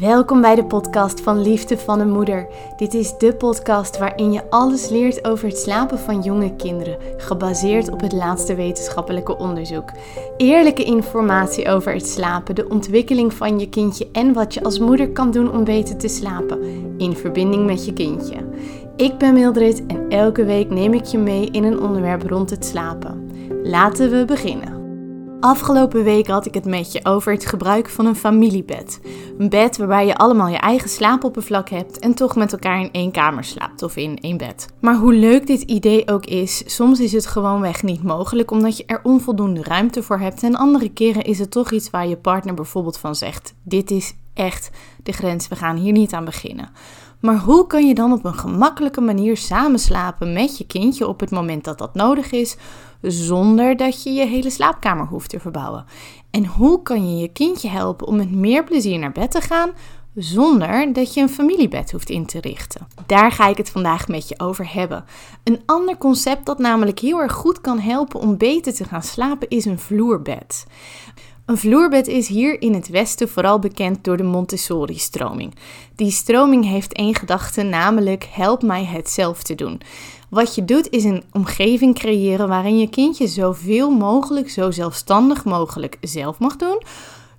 Welkom bij de podcast van Liefde van een Moeder. Dit is de podcast waarin je alles leert over het slapen van jonge kinderen, gebaseerd op het laatste wetenschappelijke onderzoek. Eerlijke informatie over het slapen, de ontwikkeling van je kindje en wat je als moeder kan doen om beter te slapen, in verbinding met je kindje. Ik ben Mildred en elke week neem ik je mee in een onderwerp rond het slapen. Laten we beginnen. Afgelopen week had ik het met je over het gebruik van een familiebed. Een bed waarbij je allemaal je eigen slaapoppervlak hebt en toch met elkaar in één kamer slaapt of in één bed. Maar hoe leuk dit idee ook is, soms is het gewoonweg niet mogelijk omdat je er onvoldoende ruimte voor hebt. En andere keren is het toch iets waar je partner bijvoorbeeld van zegt: Dit is echt de grens, we gaan hier niet aan beginnen. Maar hoe kan je dan op een gemakkelijke manier samen slapen met je kindje op het moment dat dat nodig is, zonder dat je je hele slaapkamer hoeft te verbouwen? En hoe kan je je kindje helpen om met meer plezier naar bed te gaan, zonder dat je een familiebed hoeft in te richten. Daar ga ik het vandaag met je over hebben. Een ander concept dat namelijk heel erg goed kan helpen om beter te gaan slapen is een vloerbed. Een vloerbed is hier in het Westen vooral bekend door de Montessori-stroming. Die stroming heeft één gedachte, namelijk help mij het zelf te doen. Wat je doet is een omgeving creëren waarin je kindje zoveel mogelijk, zo zelfstandig mogelijk zelf mag doen,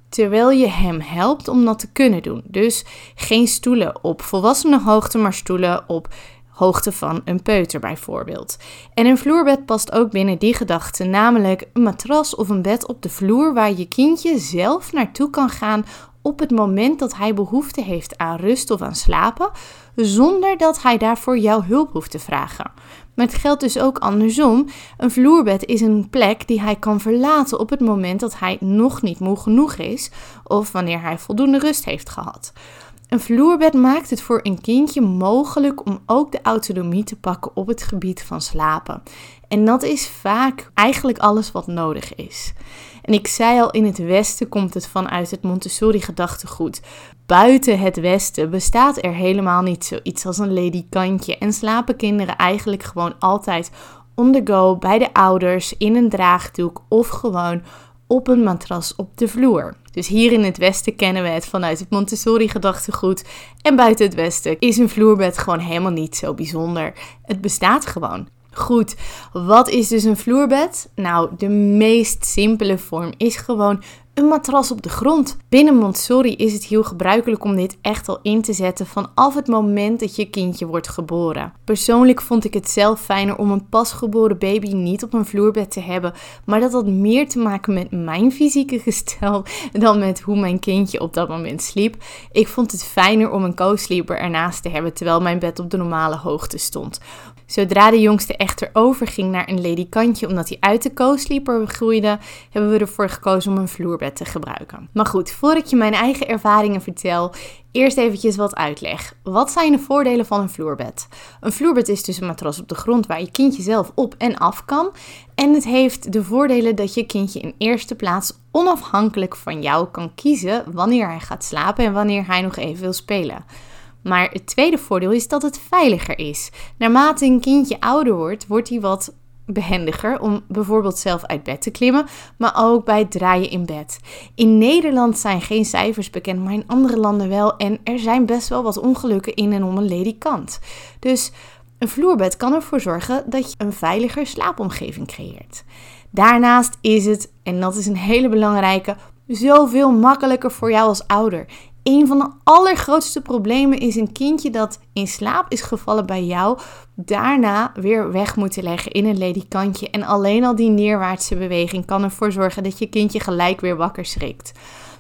terwijl je hem helpt om dat te kunnen doen. Dus geen stoelen op volwassenenhoogte, maar stoelen op hoogte van een peuter bijvoorbeeld. En een vloerbed past ook binnen die gedachte, namelijk een matras of een bed op de vloer waar je kindje zelf naartoe kan gaan op het moment dat hij behoefte heeft aan rust of aan slapen, zonder dat hij daarvoor jouw hulp hoeft te vragen. Maar het geldt dus ook andersom. Een vloerbed is een plek die hij kan verlaten op het moment dat hij nog niet moe genoeg is of wanneer hij voldoende rust heeft gehad. Een vloerbed maakt het voor een kindje mogelijk om ook de autonomie te pakken op het gebied van slapen. En dat is vaak eigenlijk alles wat nodig is. En ik zei al, in het Westen komt het vanuit het Montessori-gedachtegoed. Buiten het Westen bestaat er helemaal niet zoiets als een ledikantje en slapen kinderen eigenlijk gewoon altijd on the go bij de ouders in een draagdoek of gewoon op een matras op de vloer. Dus hier in het Westen kennen we het vanuit het Montessori-gedachtegoed. En buiten het Westen is een vloerbed gewoon helemaal niet zo bijzonder. Het bestaat gewoon. Goed, wat is dus een vloerbed? Nou, de meest simpele vorm is gewoon een matras op de grond. Binnen Montessori is het heel gebruikelijk om dit echt al in te zetten vanaf het moment dat je kindje wordt geboren. Persoonlijk vond ik het zelf fijner om een pasgeboren baby niet op een vloerbed te hebben, maar dat had meer te maken met mijn fysieke gestel dan met hoe mijn kindje op dat moment sliep. Ik vond het fijner om een co-sleeper ernaast te hebben terwijl mijn bed op de normale hoogte stond. Zodra de jongste echter overging naar een ledikantje omdat hij uit de co-sleeper groeide, hebben we ervoor gekozen om een vloerbed te gebruiken. Maar goed, voordat ik je mijn eigen ervaringen vertel, eerst eventjes wat uitleg. Wat zijn de voordelen van een vloerbed? Een vloerbed is dus een matras op de grond waar je kindje zelf op en af kan. En het heeft de voordelen dat je kindje in eerste plaats onafhankelijk van jou kan kiezen wanneer hij gaat slapen en wanneer hij nog even wil spelen. Maar het tweede voordeel is dat het veiliger is. Naarmate een kindje ouder wordt, wordt hij wat behendiger om bijvoorbeeld zelf uit bed te klimmen, maar ook bij het draaien in bed. In Nederland zijn geen cijfers bekend, maar in andere landen wel. En er zijn best wel wat ongelukken in en om een ledikant. Dus een vloerbed kan ervoor zorgen dat je een veiliger slaapomgeving creëert. Daarnaast is het, en dat is een hele belangrijke, zoveel makkelijker voor jou als ouder een van de allergrootste problemen is een kindje dat in slaap is gevallen bij jou, daarna weer weg moeten leggen in een ledikantje. En alleen al die neerwaartse beweging kan ervoor zorgen dat je kindje gelijk weer wakker schrikt.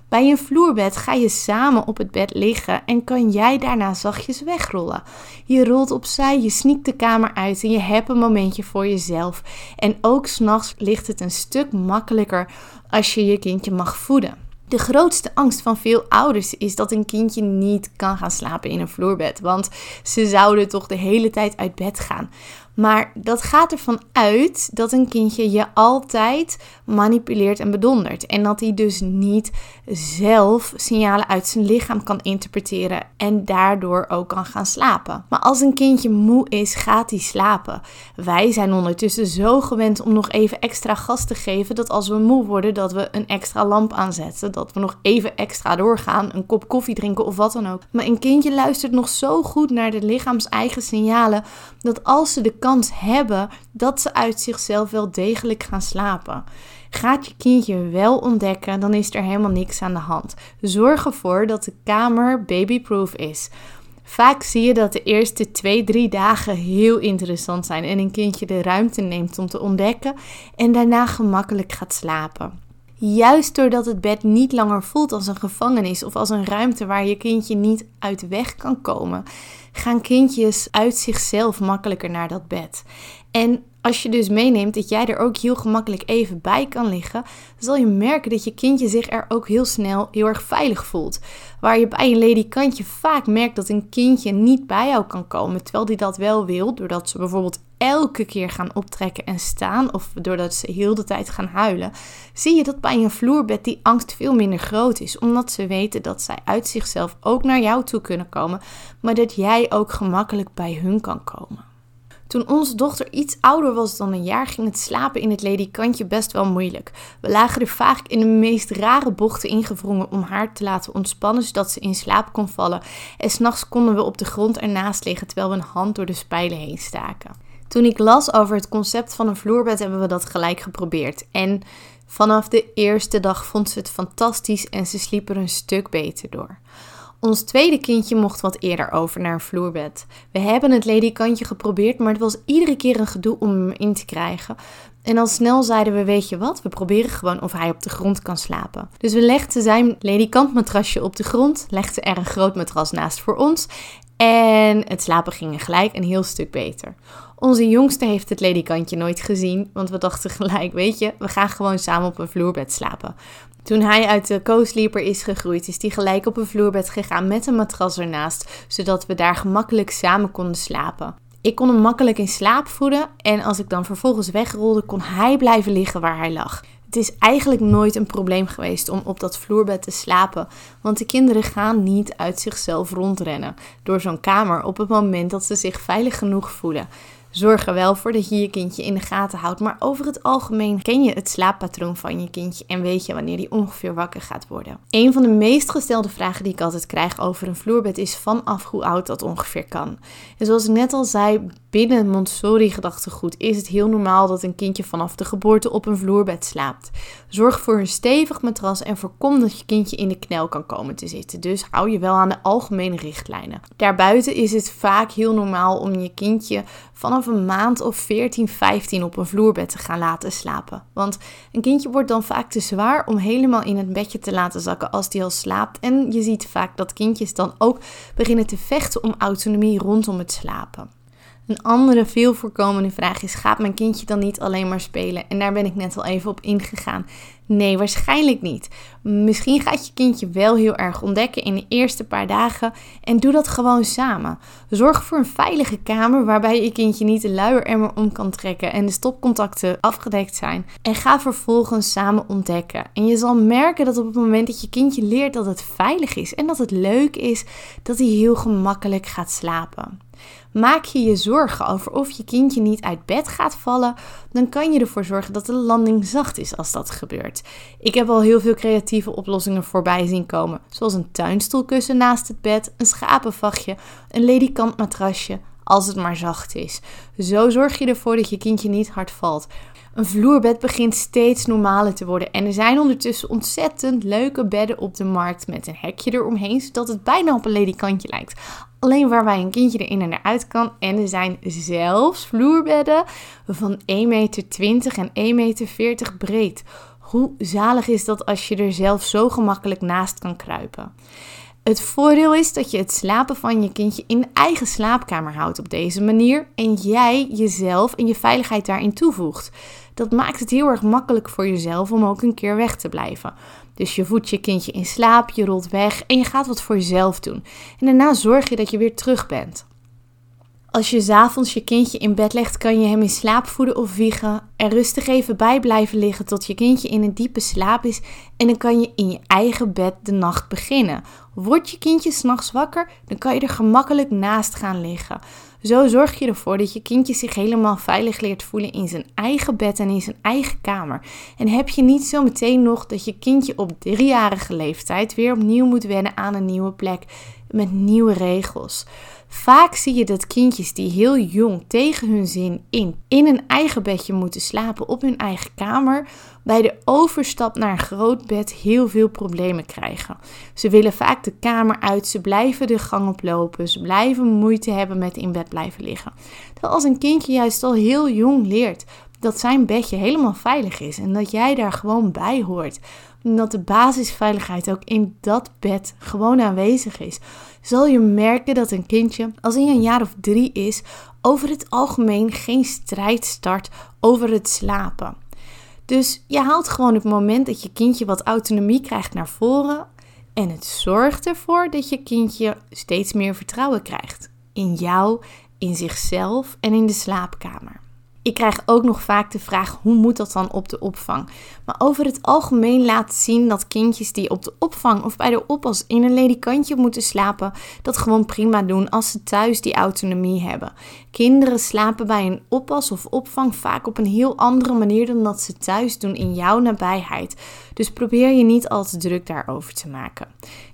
Bij een vloerbed ga je samen op het bed liggen en kan jij daarna zachtjes wegrollen. Je rolt opzij, je sniekt de kamer uit en je hebt een momentje voor jezelf. En ook s'nachts ligt het een stuk makkelijker als je je kindje mag voeden. De grootste angst van veel ouders is dat een kindje niet kan gaan slapen in een vloerbed, want ze zouden toch de hele tijd uit bed gaan. Maar dat gaat ervan uit dat een kindje je altijd manipuleert en bedondert. En dat hij dus niet zelf signalen uit zijn lichaam kan interpreteren en daardoor ook kan gaan slapen. Maar als een kindje moe is, gaat hij slapen. Wij zijn ondertussen zo gewend om nog even extra gas te geven dat als we moe worden, dat we een extra lamp aanzetten. Dat we nog even extra doorgaan, een kop koffie drinken of wat dan ook. Maar een kindje luistert nog zo goed naar de lichaams eigen signalen dat als ze de kans hebben, dat ze uit zichzelf wel degelijk gaan slapen. Gaat je kindje wel ontdekken, dan is er helemaal niks aan de hand. Zorg ervoor dat de kamer babyproof is. Vaak zie je dat de eerste 2-3 dagen heel interessant zijn en een kindje de ruimte neemt om te ontdekken en daarna gemakkelijk gaat slapen. Juist doordat het bed niet langer voelt als een gevangenis of als een ruimte waar je kindje niet uit weg kan komen, gaan kindjes uit zichzelf makkelijker naar dat bed. En als je dus meeneemt dat jij er ook heel gemakkelijk even bij kan liggen, zal je merken dat je kindje zich er ook heel snel heel erg veilig voelt. Waar je bij een ledikantje vaak merkt dat een kindje niet bij jou kan komen, terwijl die dat wel wil, doordat ze bijvoorbeeld elke keer gaan optrekken en staan, of doordat ze heel de tijd gaan huilen, zie je dat bij een vloerbed die angst veel minder groot is, omdat ze weten dat zij uit zichzelf ook naar jou toe kunnen komen, maar dat jij ook gemakkelijk bij hun kan komen. Toen onze dochter iets ouder was dan een jaar, ging het slapen in het ledikantje best wel moeilijk. We lagen er vaak in de meest rare bochten ingevrongen om haar te laten ontspannen, zodat ze in slaap kon vallen. En s'nachts konden we op de grond ernaast liggen terwijl we een hand door de spijlen heen staken. Toen ik las over het concept van een vloerbed, hebben we dat gelijk geprobeerd. En vanaf de eerste dag vond ze het fantastisch en ze sliep er een stuk beter door. Ons tweede kindje mocht wat eerder over naar een vloerbed. We hebben het ledikantje geprobeerd, maar het was iedere keer een gedoe om hem in te krijgen. En al snel zeiden we, weet je wat, we proberen gewoon of hij op de grond kan slapen. Dus we legden zijn ledikantmatrasje op de grond, legden er een groot matras naast voor ons en het slapen ging gelijk een heel stuk beter. Onze jongste heeft het ledikantje nooit gezien, want we dachten gelijk, weet je, we gaan gewoon samen op een vloerbed slapen. Toen hij uit de co-sleeper is gegroeid, is hij gelijk op een vloerbed gegaan met een matras ernaast, zodat we daar gemakkelijk samen konden slapen. Ik kon hem makkelijk in slaap voeden en als ik dan vervolgens wegrolde, kon hij blijven liggen waar hij lag. Het is eigenlijk nooit een probleem geweest om op dat vloerbed te slapen, want de kinderen gaan niet uit zichzelf rondrennen door zo'n kamer op het moment dat ze zich veilig genoeg voelen. Zorg er wel voor dat je je kindje in de gaten houdt. Maar over het algemeen ken je het slaappatroon van je kindje en weet je wanneer die ongeveer wakker gaat worden. Een van de meest gestelde vragen die ik altijd krijg over een vloerbed is vanaf hoe oud dat ongeveer kan. En zoals ik net al zei, binnen Montessori-gedachtegoed is het heel normaal dat een kindje vanaf de geboorte op een vloerbed slaapt. Zorg voor een stevig matras en voorkom dat je kindje in de knel kan komen te zitten. Dus hou je wel aan de algemene richtlijnen. Daarbuiten is het vaak heel normaal om je kindje vanaf een maand of 14, 15 op een vloerbed te gaan laten slapen. Want een kindje wordt dan vaak te zwaar om helemaal in het bedje te laten zakken als die al slaapt. En je ziet vaak dat kindjes dan ook beginnen te vechten om autonomie rondom het slapen. Een andere veel voorkomende vraag is: gaat mijn kindje dan niet alleen maar spelen? En daar ben ik net al even op ingegaan. Nee, waarschijnlijk niet. Misschien gaat je kindje wel heel erg ontdekken in de eerste paar dagen en doe dat gewoon samen. Zorg voor een veilige kamer waarbij je kindje niet de luieremmer om kan trekken en de stopcontacten afgedekt zijn. En ga vervolgens samen ontdekken. En je zal merken dat op het moment dat je kindje leert dat het veilig is en dat het leuk is, dat hij heel gemakkelijk gaat slapen. Maak je je zorgen over of je kindje niet uit bed gaat vallen, dan kan je ervoor zorgen dat de landing zacht is als dat gebeurt. Ik heb al heel veel creatieve oplossingen voorbij zien komen, zoals een tuinstoelkussen naast het bed, een schapenvachtje, een ledikant matrasje, als het maar zacht is. Zo zorg je ervoor dat je kindje niet hard valt. Een vloerbed begint steeds normaler te worden en er zijn ondertussen ontzettend leuke bedden op de markt met een hekje eromheen, zodat het bijna op een ledikantje lijkt. Alleen waarbij een kindje erin en eruit kan. En er zijn zelfs vloerbedden van 1,20 meter en 1,40 meter breed. Hoe zalig is dat als je er zelf zo gemakkelijk naast kan kruipen? Het voordeel is dat je het slapen van je kindje in eigen slaapkamer houdt op deze manier en jij jezelf en je veiligheid daarin toevoegt. Dat maakt het heel erg makkelijk voor jezelf om ook een keer weg te blijven. Dus je voedt je kindje in slaap, je rolt weg en je gaat wat voor jezelf doen. En daarna zorg je dat je weer terug bent. Als je s'avonds je kindje in bed legt, kan je hem in slaap voeden of wiegen. Er rustig even bij blijven liggen tot je kindje in een diepe slaap is. En dan kan je in je eigen bed de nacht beginnen. Wordt je kindje s'nachts wakker, dan kan je er gemakkelijk naast gaan liggen. Zo zorg je ervoor dat je kindje zich helemaal veilig leert voelen in zijn eigen bed en in zijn eigen kamer. En heb je niet zo meteen nog dat je kindje op driejarige leeftijd weer opnieuw moet wennen aan een nieuwe plek met nieuwe regels. Vaak zie je dat kindjes die heel jong tegen hun zin in in een eigen bedje moeten slapen op hun eigen kamer, bij de overstap naar een groot bed heel veel problemen krijgen. Ze willen vaak de kamer uit, ze blijven de gang oplopen, ze blijven moeite hebben met in bed blijven liggen. Dat als een kindje juist al heel jong leert dat zijn bedje helemaal veilig is en dat jij daar gewoon bij hoort. En dat de basisveiligheid ook in dat bed gewoon aanwezig is. Zal je merken dat een kindje, als hij een jaar of drie is, over het algemeen geen strijd start over het slapen. Dus je haalt gewoon het moment dat je kindje wat autonomie krijgt naar voren. En het zorgt ervoor dat je kindje steeds meer vertrouwen krijgt. In jou, in zichzelf en in de slaapkamer. Ik krijg ook nog vaak de vraag: hoe moet dat dan op de opvang? Maar over het algemeen laat zien dat kindjes die op de opvang of bij de oppas in een ledikantje moeten slapen, dat gewoon prima doen als ze thuis die autonomie hebben. Kinderen slapen bij een oppas of opvang vaak op een heel andere manier dan dat ze thuis doen in jouw nabijheid. Dus probeer je niet al te druk daarover te maken.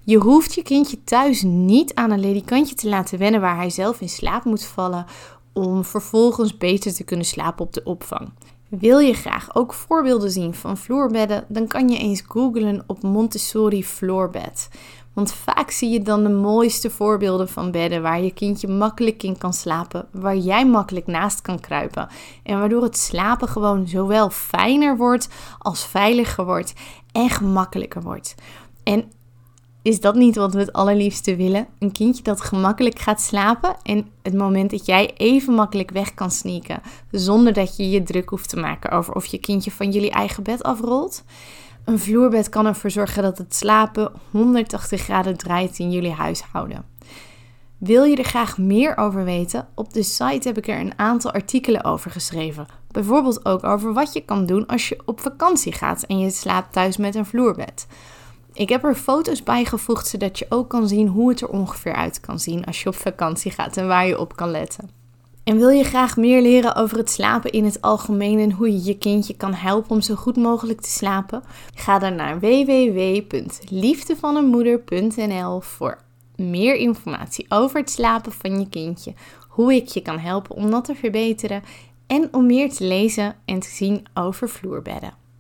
Je hoeft je kindje thuis niet aan een ledikantje te laten wennen waar hij zelf in slaap moet vallen om vervolgens beter te kunnen slapen op de opvang. Wil je graag ook voorbeelden zien van vloerbedden, dan kan je eens googlen op Montessori floorbed. Want vaak zie je dan de mooiste voorbeelden van bedden waar je kindje makkelijk in kan slapen, waar jij makkelijk naast kan kruipen. En waardoor het slapen gewoon zowel fijner wordt als veiliger wordt en gemakkelijker wordt. En is dat niet wat we het allerliefste willen? Een kindje dat gemakkelijk gaat slapen en het moment dat jij even makkelijk weg kan sneaken, zonder dat je je druk hoeft te maken over of je kindje van jullie eigen bed afrolt. Een vloerbed kan ervoor zorgen dat het slapen 180 graden draait in jullie huishouden. Wil je er graag meer over weten? Op de site heb ik er een aantal artikelen over geschreven. Bijvoorbeeld ook over wat je kan doen als je op vakantie gaat en je slaapt thuis met een vloerbed. Ik heb er foto's bijgevoegd zodat je ook kan zien hoe het er ongeveer uit kan zien als je op vakantie gaat en waar je op kan letten. En wil je graag meer leren over het slapen in het algemeen en hoe je je kindje kan helpen om zo goed mogelijk te slapen? Ga dan naar www.liefdevaneenmoeder.nl voor meer informatie over het slapen van je kindje, hoe ik je kan helpen om dat te verbeteren en om meer te lezen en te zien over vloerbedden.